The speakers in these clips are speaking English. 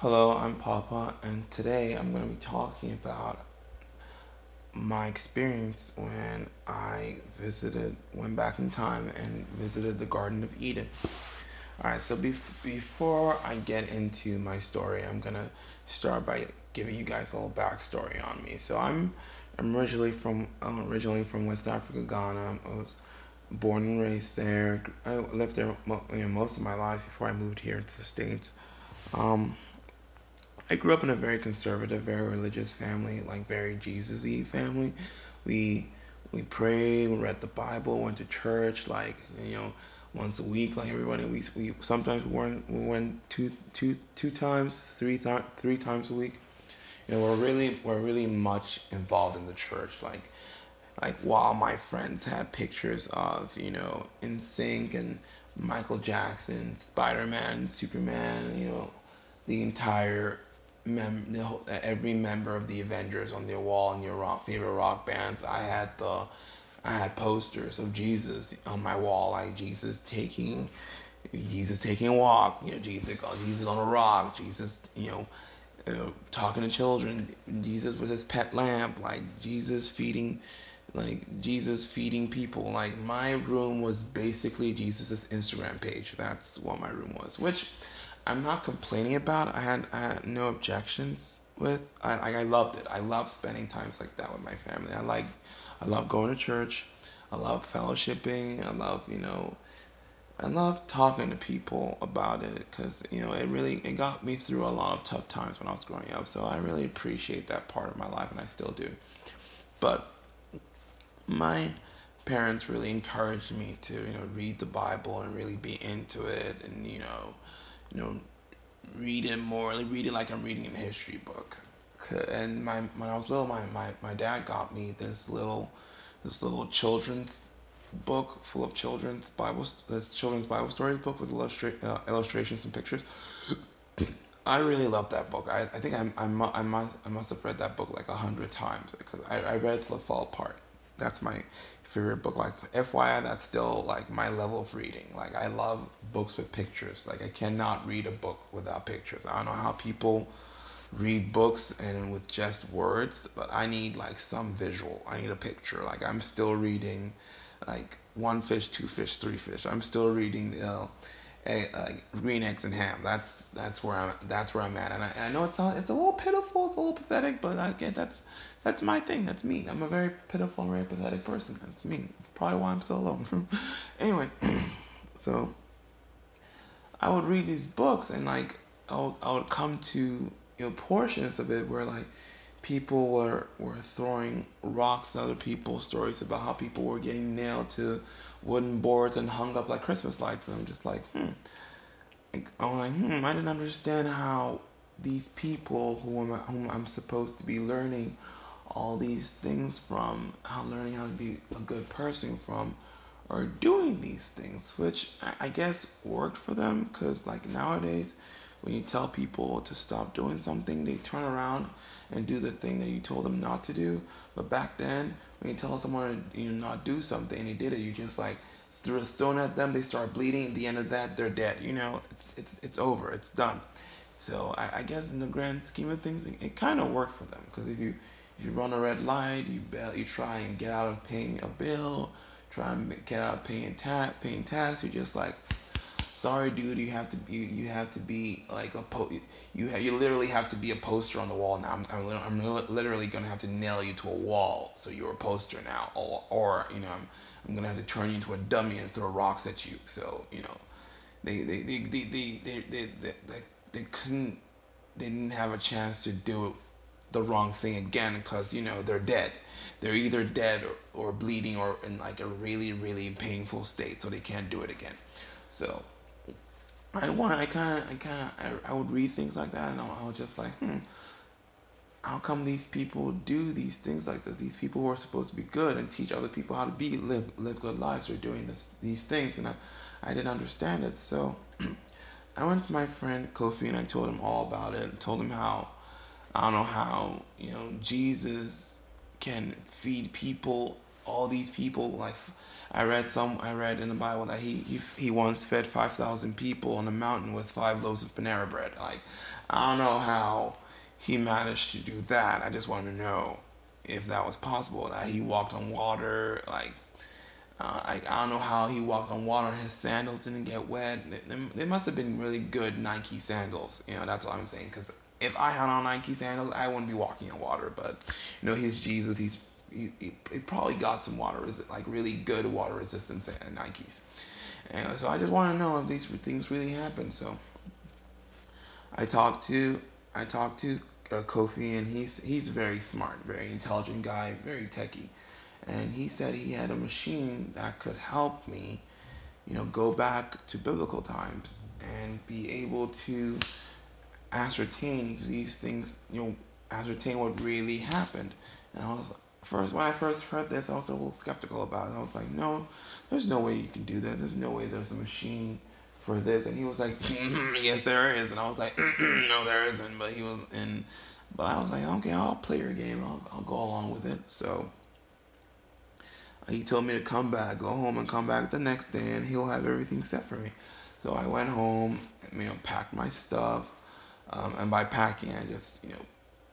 Hello, I'm Papa, and today I'm going to be talking about my experience when I visited, went back in time and visited the Garden of Eden. Alright, so bef- before I get into my story, I'm going to start by giving you guys a little backstory on me. So I'm, I'm originally from uh, originally from West Africa, Ghana. I was born and raised there. I lived there you know, most of my life before I moved here to the States. Um, I grew up in a very conservative, very religious family, like very Jesus-y family. We we prayed, we read the Bible, went to church, like you know, once a week, like everybody. We we sometimes we went we went two two two times, three times three times a week. You know, we're really we're really much involved in the church, like like while my friends had pictures of you know NSYNC and Michael Jackson, Spider Man, Superman, you know, the entire mem- every member of the Avengers on their wall in your rock favorite rock bands. I had the I had posters of Jesus on my wall, like Jesus taking Jesus taking a walk, you know, Jesus Jesus on a rock, Jesus, you know, uh, talking to children, Jesus with his pet lamb, like Jesus feeding like Jesus feeding people. Like my room was basically Jesus's Instagram page. That's what my room was, which I'm not complaining about. I had I had no objections with. I I loved it. I love spending times like that with my family. I like I love going to church. I love fellowshipping. I love you know. I love talking to people about it because you know it really it got me through a lot of tough times when I was growing up. So I really appreciate that part of my life, and I still do. But my parents really encouraged me to you know read the Bible and really be into it, and you know you know, read it more, read it like I'm reading a history book. And my when I was little, my, my, my dad got me this little this little children's book full of children's Bible this children's Bible stories book with illustra- uh, illustrations and pictures. I really love that book. I, I think I, I, I, must, I must have read that book like a hundred times because I, I read it till it fall apart. That's my favorite book. Like FYI, that's still like my level of reading. Like I love books with pictures. Like I cannot read a book without pictures. I don't know how people read books and with just words, but I need like some visual. I need a picture. Like I'm still reading like one fish, two fish, three fish. I'm still reading you know, a, like green eggs and ham. That's that's where I'm that's where I'm at. And I, I know it's not, it's a little pitiful, it's a little pathetic, but I get that's that's my thing. That's me. I'm a very pitiful very pathetic person. That's me. That's probably why I'm so alone. anyway, so I would read these books and like I would, I would come to you know portions of it where like people were were throwing rocks at other people, stories about how people were getting nailed to wooden boards and hung up like Christmas lights. And I'm just like, hmm. I'm like, hmm. I didn't understand how these people who am whom I'm supposed to be learning all these things from, how learning how to be a good person from, are doing these things, which I guess worked for them because like nowadays, when you tell people to stop doing something, they turn around and do the thing that you told them not to do. But back then, when you tell someone to you know not do something and they did it, you just like threw a stone at them. They start bleeding. At the end of that, they're dead. You know, it's it's it's over. It's done. So I, I guess in the grand scheme of things, it, it kind of worked for them because if you if you run a red light, you bet you try and get out of paying a bill, try and get out of paying tax, paying tax. You're just like, sorry, dude, you have to you, you have to be like a po you have, you literally have to be a poster on the wall now. I'm, I'm, I'm literally gonna have to nail you to a wall so you're a poster now, or or you know I'm, I'm gonna have to turn you into a dummy and throw rocks at you. So you know, they they they they they they they, they, they, they couldn't they didn't have a chance to do the wrong thing again because you know they're dead they're either dead or, or bleeding or in like a really really painful state so they can't do it again so I want I kind of I kind of I, I, would read things like that and I, was just like hmm how come these people do these things like this? These people who are supposed to be good and teach other people how to be live live good lives are doing this these things and I, I didn't understand it. So I went to my friend Kofi and I told him all about it told him how I don't know how, you know, Jesus can feed people all these people like I read some I read in the Bible that he he, he once fed 5,000 people on a mountain with five loaves of Panera bread. Like I don't know how he managed to do that. I just want to know if that was possible that he walked on water like uh, I, I don't know how he walked on water his sandals didn't get wet. They must have been really good Nike sandals. You know, that's what I'm saying. Because if I had on Nike sandals, I wouldn't be walking on water. But, you know, he's Jesus. He's he, he, probably got some water, like really good water resistance and Nikes. And so I just want to know if these things really happen. So I talked to I talked to uh, Kofi, and he's he's very smart, very intelligent guy, very techie and he said he had a machine that could help me, you know, go back to biblical times and be able to ascertain these things, you know, ascertain what really happened. And I was first when I first heard this, I was a little skeptical about it. I was like, no, there's no way you can do that. There's no way there's a machine for this. And he was like, yes, there is. And I was like, no, there isn't. But he was in. But I was like, okay, I'll play your game. I'll, I'll go along with it. So he told me to come back, go home, and come back the next day, and he'll have everything set for me. So I went home, you know, packed my stuff, um, and by packing, I just, you know,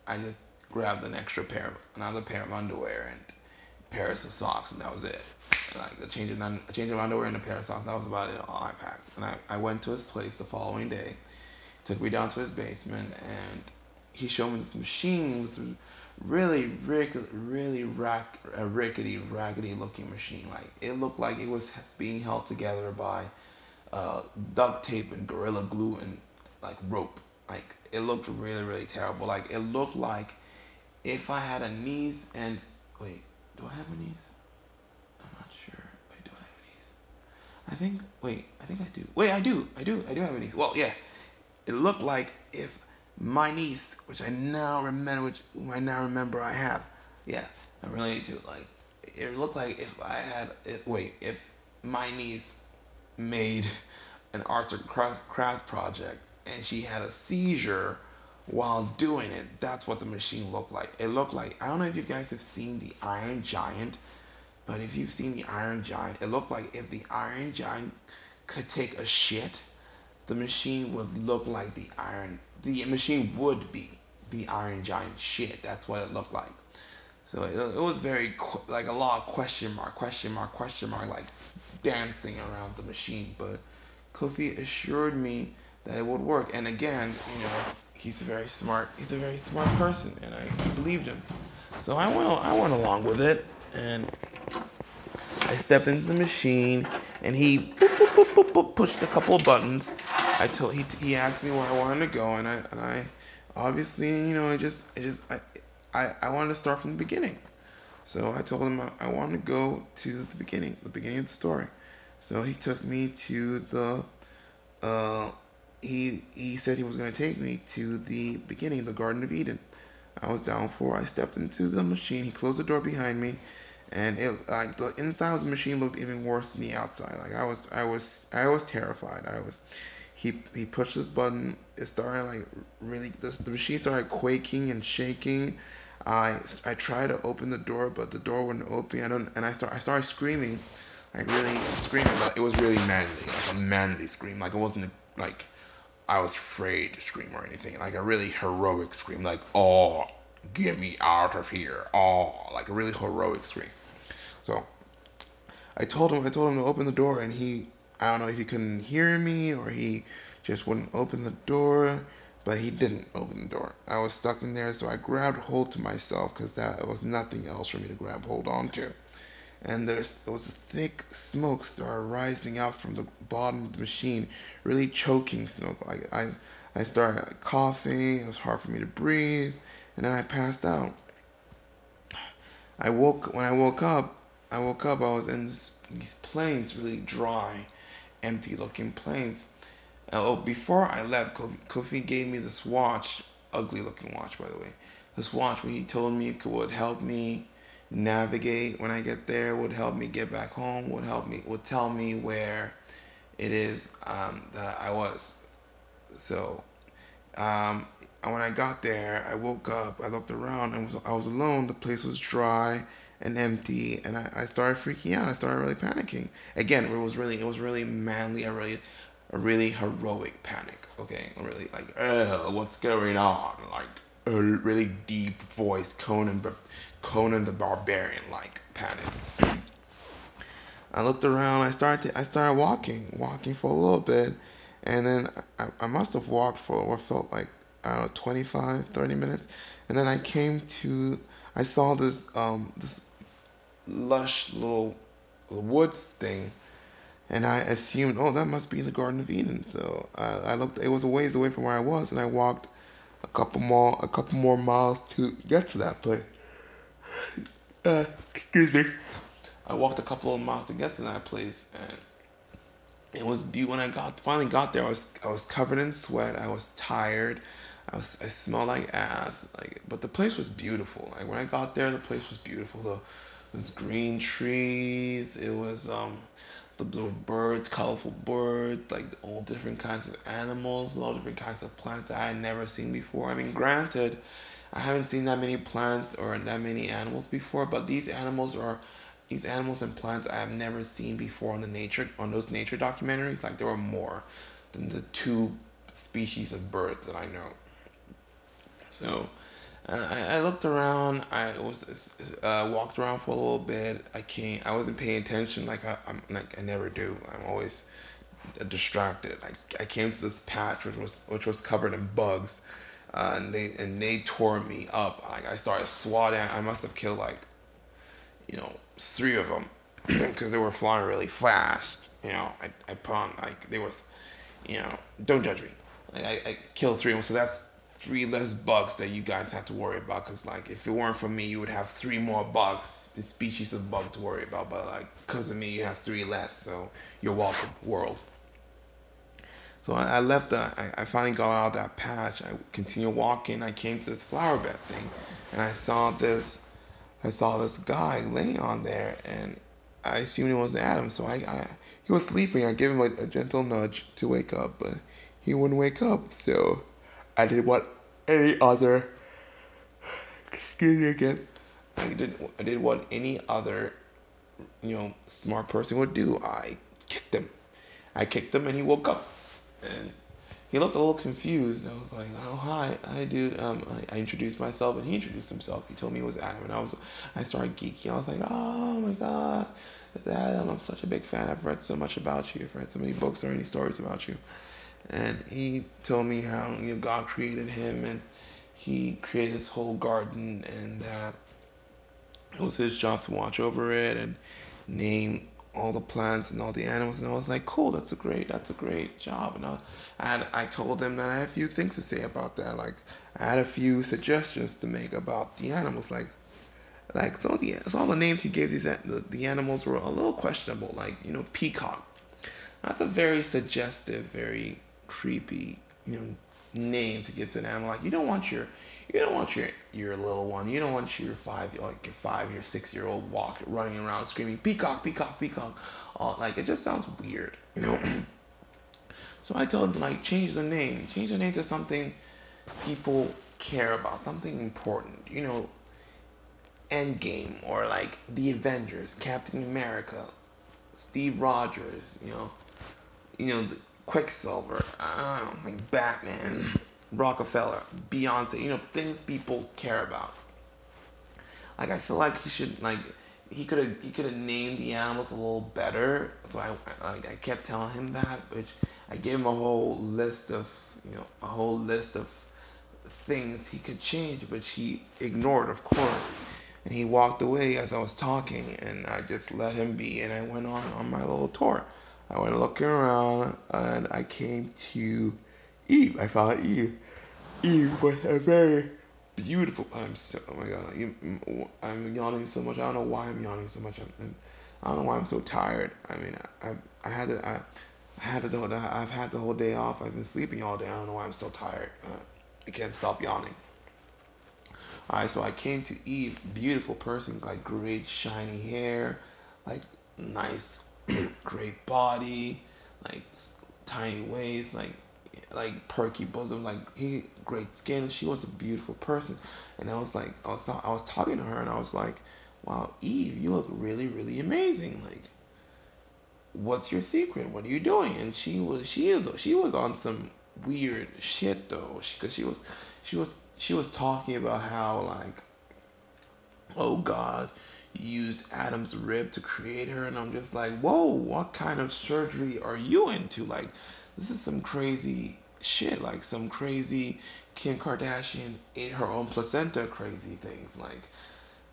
I just grabbed an extra pair, of, another pair of underwear, and pairs of socks, and that was it. Like the change of a change of underwear and a pair of socks. That was about it. All I packed, and I, I went to his place the following day. Took me down to his basement, and he showed me this machine with really, rick, really rack, a rickety, raggedy looking machine. Like it looked like it was being held together by uh, duct tape and gorilla glue and like rope. Like it looked really, really terrible. Like it looked like if I had a niece and wait, do I have a niece? I'm not sure. Wait, do I have a niece? I think. Wait, I think I do. Wait, I do. I do. I do have a niece. Well, yeah. It looked like if my niece, which I now remember, which I now remember I have. Yeah, I relate to. Like, it looked like if I had, it, wait, if my niece made an arts or craft project and she had a seizure while doing it, that's what the machine looked like. It looked like, I don't know if you guys have seen the Iron Giant, but if you've seen the Iron Giant, it looked like if the Iron Giant could take a shit, the machine would look like the Iron the machine would be the Iron Giant shit. That's what it looked like. So it, it was very like a lot of question mark, question mark, question mark, like dancing around the machine. But Kofi assured me that it would work. And again, you know, he's a very smart. He's a very smart person, and I, I believed him. So I went I went along with it, and I stepped into the machine, and he boop, boop, boop, pushed a couple of buttons, I told he he asked me where I wanted to go, and I and I obviously you know I just I just I I, I wanted to start from the beginning, so I told him I, I wanted to go to the beginning, the beginning of the story. So he took me to the uh he he said he was gonna take me to the beginning, the Garden of Eden. I was down for. I stepped into the machine. He closed the door behind me, and it like the inside of the machine looked even worse than the outside. Like I was I was I was terrified. I was he he pushed this button. It started like really the, the machine started quaking and shaking. I I tried to open the door, but the door wouldn't open. I don't and I start I started screaming, like really screaming, but it was really manly, like a manly scream. Like it wasn't like I was afraid to scream or anything. Like a really heroic scream, like oh get me out of here, oh like a really heroic scream. So I told him I told him to open the door, and he I don't know if he couldn't hear me or he just wouldn't open the door, but he didn't open the door. I was stuck in there, so I grabbed hold to myself because that was nothing else for me to grab hold on to. And there was thick smoke started rising out from the bottom of the machine, really choking smoke. Like I, I started coughing. It was hard for me to breathe, and then I passed out. I woke when I woke up. I woke up. I was in this, these plains, really dry, empty looking plains. Uh, oh, before I left, Kofi, Kofi gave me this watch, ugly looking watch, by the way. This watch where he told me it would help me navigate when I get there, would help me get back home, would help me, would tell me where it is um, that I was. So, um, when I got there, I woke up, I looked around, and was, I was alone. The place was dry and empty, and I, I started freaking out. I started really panicking. Again, it was really it was really manly, a really a really heroic panic. Okay, really like, what's going on? Like a really deep voice, Conan, Conan the Barbarian, like panic. I looked around. I started. To, I started walking, walking for a little bit, and then I, I must have walked for what felt like I don't know 25, 30 minutes, and then I came to. I saw this um this lush little woods thing, and I assumed, oh, that must be the Garden of Eden. So I, I looked. It was a ways away from where I was, and I walked a couple more a couple more miles to get to that place. Uh, excuse me. I walked a couple of miles to get to that place, and it was beautiful. When I got finally got there, I was I was covered in sweat. I was tired. I was I smelled like ass. Like, but the place was beautiful. Like when I got there, the place was beautiful. Though, it was green trees. It was um, the little birds, colorful birds, like all different kinds of animals, all different kinds of plants I had never seen before. I mean, granted, I haven't seen that many plants or that many animals before, but these animals are these animals and plants I have never seen before on the nature on those nature documentaries. Like there were more than the two species of birds that I know. So I, I looked around. I was uh, walked around for a little bit. I can't. I wasn't paying attention like I, I'm like I never do. I'm always distracted. I, I came to this patch which was which was covered in bugs, uh, and they and they tore me up. Like I started swatting. I must have killed like, you know, three of them because they were flying really fast. You know, I, I on, like, they were, you know, don't judge me. I, I killed three of them, so that's three less bugs that you guys have to worry about. Because, like, if it weren't for me, you would have three more bugs, the species of bug to worry about. But, like, because of me, you have three less, so you're welcome, world. So I, I left the, I, I finally got out of that patch. I continued walking. I came to this flower bed thing, and I saw this I saw this guy laying on there, and I assumed it was Adam. So I, I he was sleeping. I gave him a, a gentle nudge to wake up, but he wouldn't wake up. So I did what any other excuse me again. I did I did what any other you know smart person would do. I kicked him. I kicked him, and he woke up, and he looked a little confused. I was like, "Oh hi, hi dude." Um, I, I, introduced myself, and he introduced himself. He told me it was Adam, and I was, I started geeking. I was like, "Oh my god, it's Adam! I'm such a big fan. I've read so much about you. I've read so many books or any stories about you." And he told me how you know God created him, and he created this whole garden, and that it was his job to watch over it and name all the plants and all the animals. And I was like cool that's a great that's a great job. And I, and I told them that I had a few things to say about that. Like I had a few suggestions to make about the animals. Like like so the all the names he gave these the, the animals were a little questionable. Like you know peacock. That's a very suggestive very creepy you know name to give to an animal like you don't want your you don't want your your little one. You don't want your five like your five your six year old walk running around screaming peacock peacock peacock. All like it just sounds weird, you know. so I told him like change the name, change the name to something people care about, something important. You know, Endgame or like the Avengers, Captain America, Steve Rogers. You know, you know the Quicksilver. I like Batman. Rockefeller, Beyonce, you know, things people care about. Like I feel like he should like he could have he could have named the animals a little better. So I like I kept telling him that, which I gave him a whole list of you know a whole list of things he could change, which he ignored, of course. And he walked away as I was talking, and I just let him be, and I went on on my little tour. I went looking around, and I came to Eve. I found Eve Eve was a very beautiful. I'm so. Oh my god. I'm yawning so much. I don't know why I'm yawning so much. I'm, I don't know why I'm so tired. I mean, I, I had to. I, I had to. I've had the whole day off. I've been sleeping all day. I don't know why I'm still tired. Uh, I can't stop yawning. All right, so I came to Eve, beautiful person, like great shiny hair, like nice, great body, like tiny waist, like like perky bosom, like he great skin. She was a beautiful person, and I was like, I was I was talking to her, and I was like, wow, Eve, you look really, really amazing. Like, what's your secret? What are you doing? And she was, she is, she was on some weird shit though, because she, she was, she was, she was talking about how like, oh God, used Adam's rib to create her, and I'm just like, whoa, what kind of surgery are you into? Like, this is some crazy shit, like some crazy Kim Kardashian ate her own placenta crazy things. Like,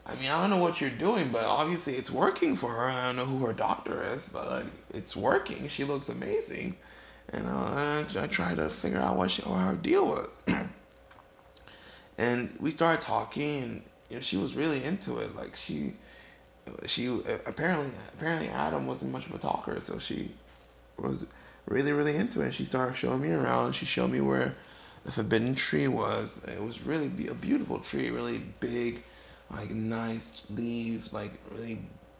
I mean, I don't know what you're doing, but obviously it's working for her. I don't know who her doctor is, but like, it's working. She looks amazing. And uh, I tried to figure out what, she, what her deal was. and we started talking, you know, she was really into it. Like, she she apparently apparently Adam wasn't much of a talker, so she was really really into it. She started showing me around. She showed me where the forbidden tree was. It was really a beautiful tree, really big, like nice leaves, like really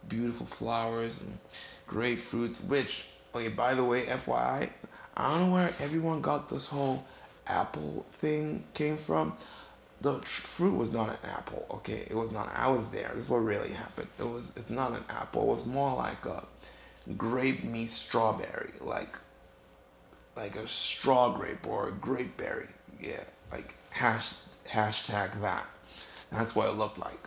beautiful flowers and great fruits. Which, okay, by the way, FYI, I don't know where everyone got this whole apple thing came from the fruit was not an apple. Okay, it was not. I was there. This is what really happened. It was. It's not an apple. It was more like a grape meat strawberry, like like a straw grape or a grape berry. Yeah, like hash hashtag that. That's what it looked like.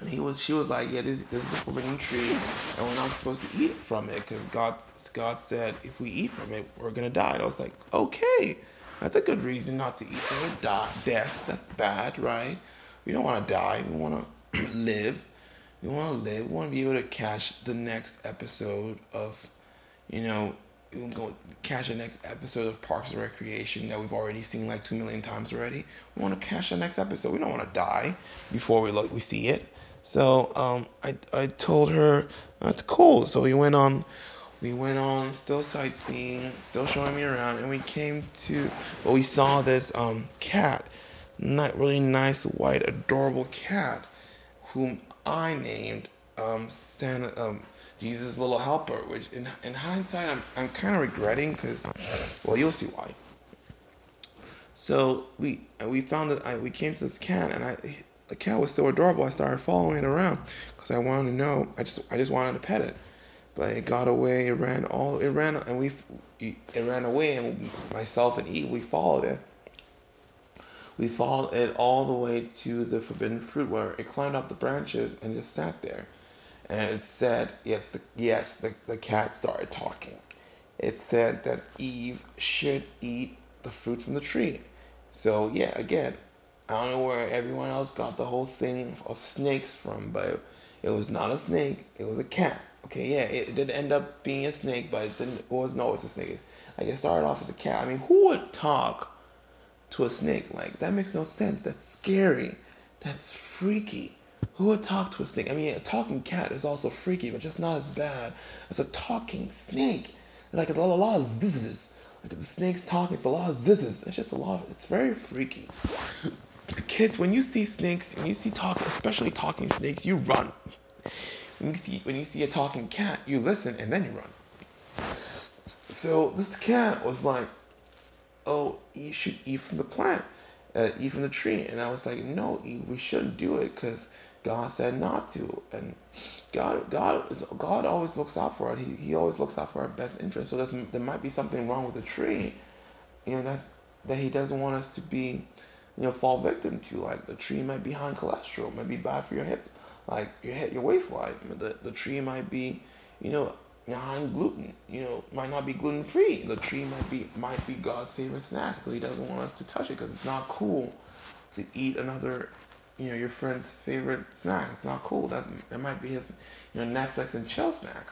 And he was. She was like, yeah, this this is a forbidden tree, and we're not supposed to eat from it because God God said if we eat from it, we're gonna die. And I was like, okay. That's a good reason not to eat. Die. Death, that's bad, right? We don't want to die. We want to live. We want to live. We want to be able to catch the next episode of, you know, we go catch the next episode of Parks and Recreation that we've already seen like two million times already. We want to catch the next episode. We don't want to die before we look we see it. So um, I I told her that's cool. So we went on we went on still sightseeing, still showing me around, and we came to well, we saw this um cat, not really nice white adorable cat, whom I named um Santa um Jesus Little Helper, which in in hindsight I'm I'm kind of regretting because well you'll see why. So we we found that I we came to this cat and I the cat was so adorable I started following it around because I wanted to know I just I just wanted to pet it but it got away. It ran all. It ran, and we, it ran away, and myself and Eve, we followed it. We followed it all the way to the forbidden fruit, where it climbed up the branches and just sat there, and it said, "Yes, the, yes." The, the cat started talking. It said that Eve should eat the fruit from the tree. So yeah, again, I don't know where everyone else got the whole thing of snakes from, but it was not a snake. It was a cat. Okay, yeah, it did end up being a snake, but it didn't. It was no, it's a snake. Like it started off as a cat. I mean, who would talk to a snake? Like that makes no sense. That's scary. That's freaky. Who would talk to a snake? I mean, a talking cat is also freaky, but just not as bad as a talking snake. Like it's a lot, a lot of zizzes. Like the snake's talking, it's a lot of zizzes. It's just a lot. Of, it's very freaky. Kids, when you see snakes, when you see talking, especially talking snakes, you run. When you see when you see a talking cat, you listen and then you run. So this cat was like, "Oh, you should eat from the plant, uh, eat from the tree," and I was like, "No, we shouldn't do it because God said not to." And God, God, is, God always looks out for it. He, he always looks out for our best interest. So there might be something wrong with the tree, you know that that He doesn't want us to be, you know, fall victim to. Like the tree might be high in cholesterol, might be bad for your hip like your head, your waistline. The the tree might be, you know, behind gluten. You know, might not be gluten free. The tree might be might be God's favorite snack, so He doesn't want us to touch it because it's not cool to eat another, you know, your friend's favorite snack. It's not cool. That's that might be his, you know, Netflix and chill snack.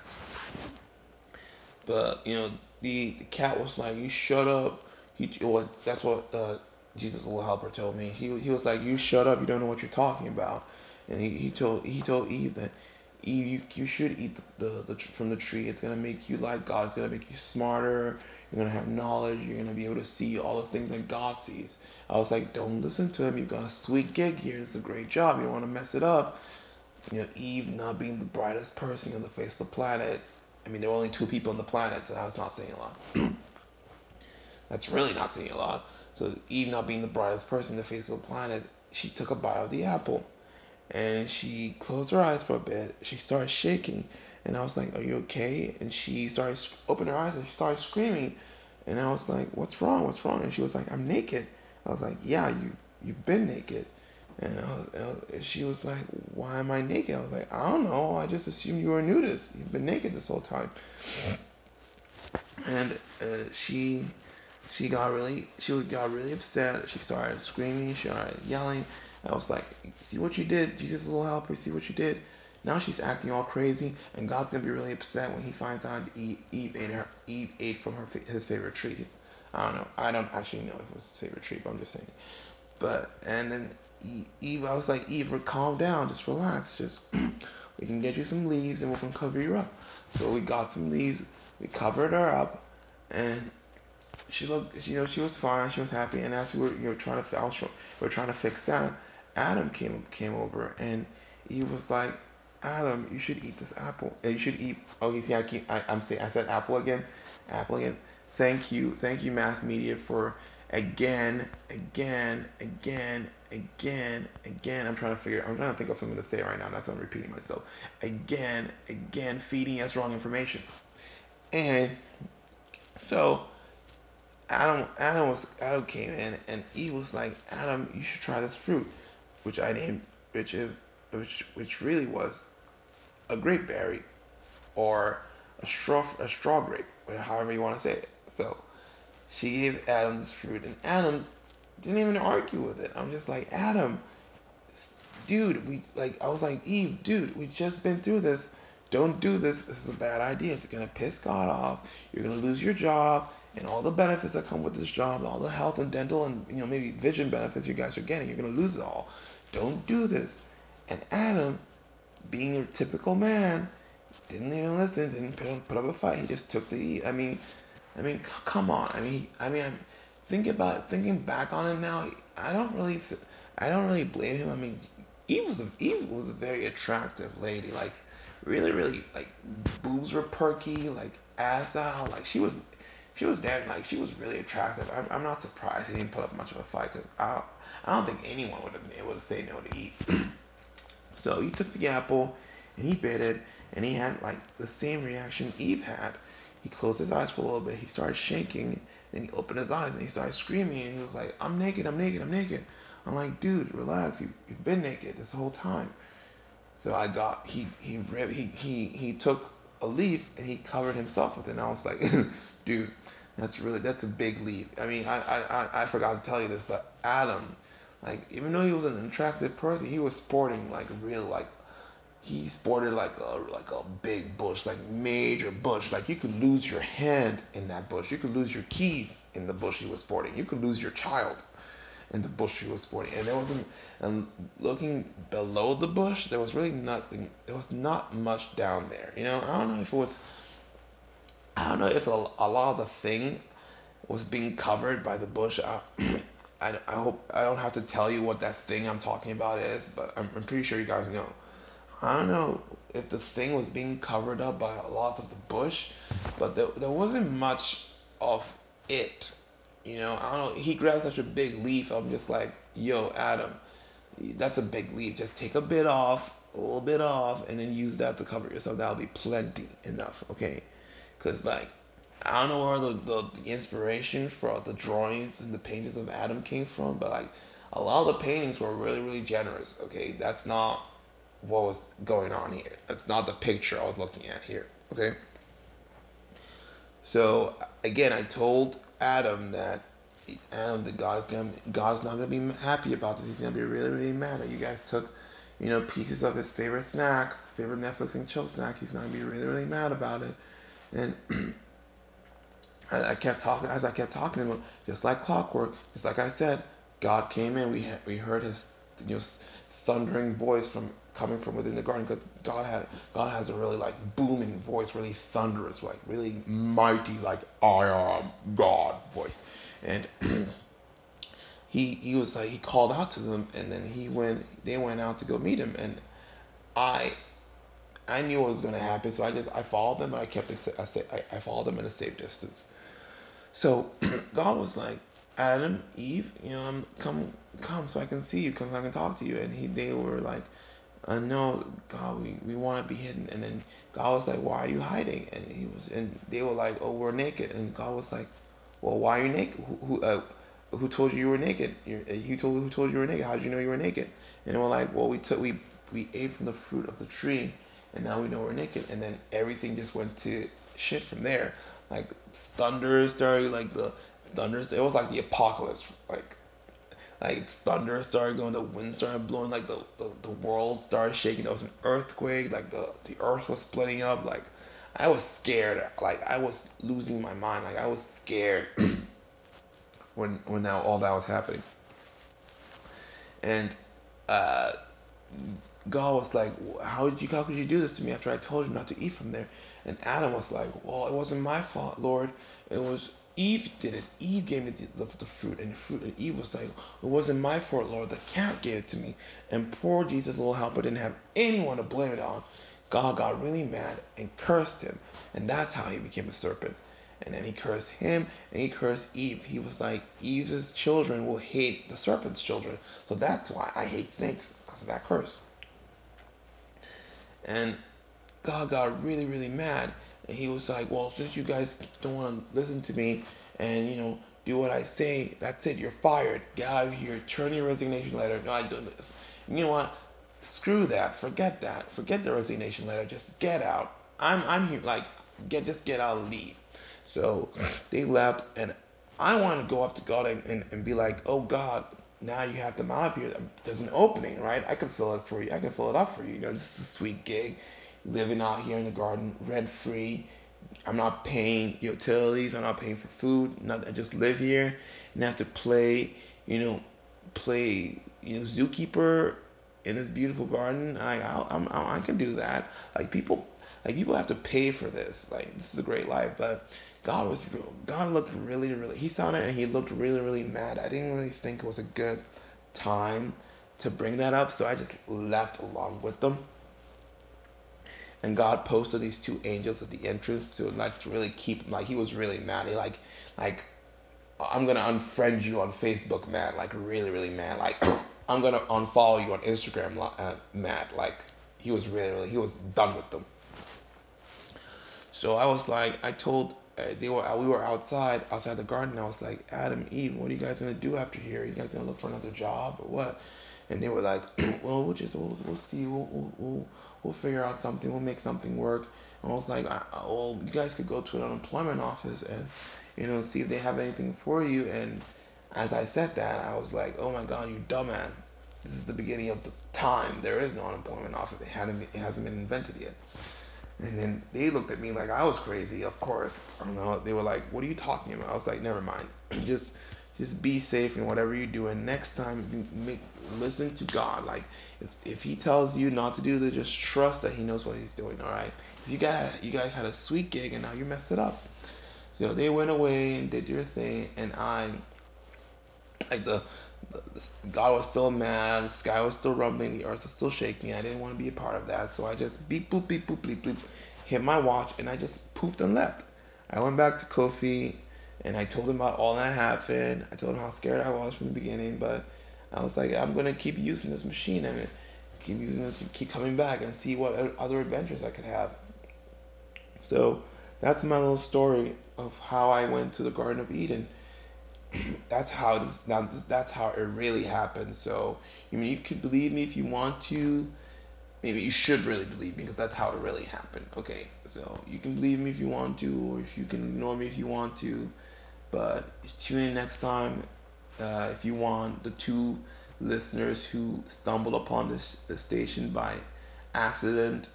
But you know, the, the cat was like, "You shut up." He well, that's what uh, Jesus' little helper told me. He he was like, "You shut up. You don't know what you're talking about." And he, he told he told Eve that Eve you, you should eat the, the, the from the tree. It's gonna make you like God. It's gonna make you smarter. You're gonna have knowledge. You're gonna be able to see all the things that God sees. I was like, don't listen to him. You've got a sweet gig here. It's a great job. You don't want to mess it up. You know, Eve not being the brightest person on the face of the planet. I mean, there were only two people on the planet, so was not saying a lot. that's really not saying a lot. So Eve not being the brightest person on the face of the planet, she took a bite of the apple and she closed her eyes for a bit. She started shaking, and I was like, "Are you okay?" And she started opening her eyes and she started screaming, and I was like, "What's wrong? What's wrong?" And she was like, "I'm naked." I was like, "Yeah, you you've been naked." And, I was, I was, she was like, "Why am I naked?" I was like, "I don't know. I just assumed you were nudist. You've been naked this whole time." And uh, she she got really she got really upset. She started screaming. She started yelling. I was like, "See what you did, Jesus, little helper. See what you did." Now she's acting all crazy, and God's gonna be really upset when He finds out Eve, Eve ate her Eve ate from her his favorite trees. I don't know. I don't actually know if it was his favorite tree, but I'm just saying. But and then Eve, I was like, Eve, calm down, just relax, just we can get you some leaves and we can cover you up. So we got some leaves, we covered her up, and she looked, you know, she was fine, she was happy. And as we were, you know, trying to, I was, we were trying to fix that. Adam came came over and he was like, Adam, you should eat this apple. And you should eat. Oh, you see, I keep, I, I'm saying, I said apple again, apple again. Thank you, thank you, mass media, for again, again, again, again, again. I'm trying to figure. I'm trying to think of something to say right now. That's why I'm repeating myself. Again, again, feeding us wrong information. And so Adam, Adam was Adam came in and he was like, Adam, you should try this fruit, which I named, which is which which really was a grape berry, or a straw a straw grape, however you want to say it. So she gave Adam this fruit, and Adam didn't even argue with it. I'm just like Adam, dude. We like I was like Eve, dude. We just been through this. Don't do this. This is a bad idea. It's gonna piss God off. You're gonna lose your job and all the benefits that come with this job, all the health and dental and you know maybe vision benefits you guys are getting, you're gonna lose it all. Don't do this. And Adam, being a typical man, didn't even listen, didn't put, put up a fight. He just took the. I mean, I mean, come on. I mean, I mean, I'm thinking about thinking back on it now. I don't really, I don't really blame him. I mean, Eve was a, Eve was a very attractive lady. Like, really, really, like boobs were perky, like ass out. Like she was she was damn like she was really attractive. I'm, I'm not surprised he didn't put up much of a fight because I don't, I don't think anyone would have been able to say no to eat. so he took the apple and he bit it and he had like the same reaction Eve had. He closed his eyes for a little bit. He started shaking. Then he opened his eyes and he started screaming and he was like, "I'm naked! I'm naked! I'm naked!" I'm like, "Dude, relax. You've, you've been naked this whole time." So I got he he he he he took a leaf and he covered himself with it. And I was like, dude, that's really that's a big leap. I mean, I, I I forgot to tell you this, but Adam, like even though he was an attractive person, he was sporting like real like he sported like a like a big bush, like major bush. Like you could lose your hand in that bush. You could lose your keys in the bush he was sporting. You could lose your child in the bush he was sporting. And there wasn't and looking below the bush, there was really nothing. There was not much down there. You know, I don't know if it was I don't know if a, a lot of the thing was being covered by the bush. I, I, I hope I don't have to tell you what that thing I'm talking about is, but I'm, I'm pretty sure you guys know. I don't know if the thing was being covered up by a lot of the bush, but there, there wasn't much of it. You know, I don't know. He grabbed such a big leaf. I'm just like, yo, Adam, that's a big leaf. Just take a bit off, a little bit off, and then use that to cover yourself. That'll be plenty enough, okay? Cause like I don't know where the, the, the inspiration for the drawings and the paintings of Adam came from, but like a lot of the paintings were really really generous. Okay, that's not what was going on here. That's not the picture I was looking at here. Okay. So again, I told Adam that Adam, that God is gonna God's not gonna be happy about this. He's gonna be really really mad that you guys took, you know, pieces of his favorite snack, favorite Netflix and chill snack. He's gonna be really really mad about it. And I kept talking, as I kept talking to him, just like clockwork, just like I said, God came in. We we heard His you know thundering voice from coming from within the garden because God had God has a really like booming voice, really thunderous, like really mighty, like I am God voice, and he he was like he called out to them, and then he went they went out to go meet him, and I I knew what was going to happen, so I just I followed them, but I kept it. I said I followed them at a safe distance. So God was like, Adam, Eve, you know, I'm come come so I can see you, come so I can talk to you, and he they were like, uh, no, God, we, we want to be hidden. And then God was like, why are you hiding? And he was, and they were like, oh, we're naked. And God was like, well, why are you naked? Who, who, uh, who told you you were naked? You, uh, he told who told you you were naked. How did you know you were naked? And they were like, well, we took we we ate from the fruit of the tree, and now we know we're naked. And then everything just went to shit from there. Like thunder started, like the thunders. It was like the apocalypse. Like like thunder started going, the wind started blowing, like the, the, the world started shaking. There was an earthquake, like the, the earth was splitting up. Like I was scared. Like I was losing my mind. Like I was scared when when now all that was happening. And uh, God was like, "How did you? How could you do this to me after I told you not to eat from there?" And Adam was like, "Well, it wasn't my fault, Lord. It was Eve did it. Eve gave me the, the, the, fruit, and the fruit. And Eve was like, "It wasn't my fault, Lord. The cat gave it to me." And poor Jesus, little helper, didn't have anyone to blame it on. God got really mad and cursed him, and that's how he became a serpent. And then he cursed him, and he cursed Eve. He was like, Eve's children will hate the serpent's children, so that's why I hate snakes because of that curse. And God got really, really mad and he was like, well, since you guys don't want to listen to me and, you know, do what I say, that's it. You're fired. Get out of here. Turn your resignation letter. No, I don't. You know what? Screw that. Forget that. Forget the resignation letter. Just get out. I'm, I'm here. Like, get, just get out and leave. So they left and I wanted to go up to God and, and, and be like, oh God, now you have them out here. There's an opening, right? I can fill it for you. I can fill it up for you. You know, this is a sweet gig living out here in the garden rent free. I'm not paying utilities. I'm not paying for food. I just live here and have to play, you know, play, you know, zookeeper in this beautiful garden. I, I, I'm, I can do that. Like people, like people have to pay for this. Like this is a great life, but God was, God looked really, really. He saw it and he looked really, really mad. I didn't really think it was a good time to bring that up, so I just left along with them and God posted these two angels at the entrance to like to really keep like he was really mad. He like like I'm gonna unfriend you on Facebook, man. Like really really mad. Like I'm gonna unfollow you on Instagram, uh, mad. Like he was really really he was done with them. So I was like I told Uh, they were we were outside outside the garden. I was like Adam Eve, what are you guys gonna do after here? Are you guys gonna look for another job or what? and they were like, well, we'll just we'll, we'll see, we'll, we'll, we'll we'll figure out something, we'll make something work. And I was like, I, well, you guys could go to an unemployment office and you know see if they have anything for you. And as I said that, I was like, oh my god, you dumbass! This is the beginning of the time. There is no unemployment office. It hadn't it hasn't been invented yet. And then they looked at me like I was crazy. Of course, I know. They were like, "What are you talking about?" I was like, "Never mind. just just be safe in whatever you do and next time make, listen to god like if, if he tells you not to do this just trust that he knows what he's doing all right you got you guys had a sweet gig and now you messed it up so they went away and did their thing and i like the god was still mad the sky was still rumbling the earth was still shaking i didn't want to be a part of that so i just beep boop beep boop beep boop hit my watch and i just pooped and left i went back to kofi and I told him about all that happened. I told him how scared I was from the beginning, but I was like, I'm gonna keep using this machine and keep using this, keep coming back and see what other adventures I could have. So that's my little story of how I went to the Garden of Eden. That's how this, now that's how it really happened. So I mean, you could believe me if you want to. Maybe you should really believe me because that's how it really happened. Okay, so you can believe me if you want to, or if you can ignore me if you want to. But tune in next time uh, if you want the two listeners who stumbled upon this, this station by accident.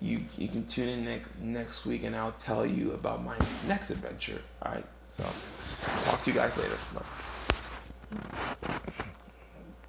You, you can tune in next next week and I'll tell you about my next adventure. All right. So Talk to you guys later. Bye.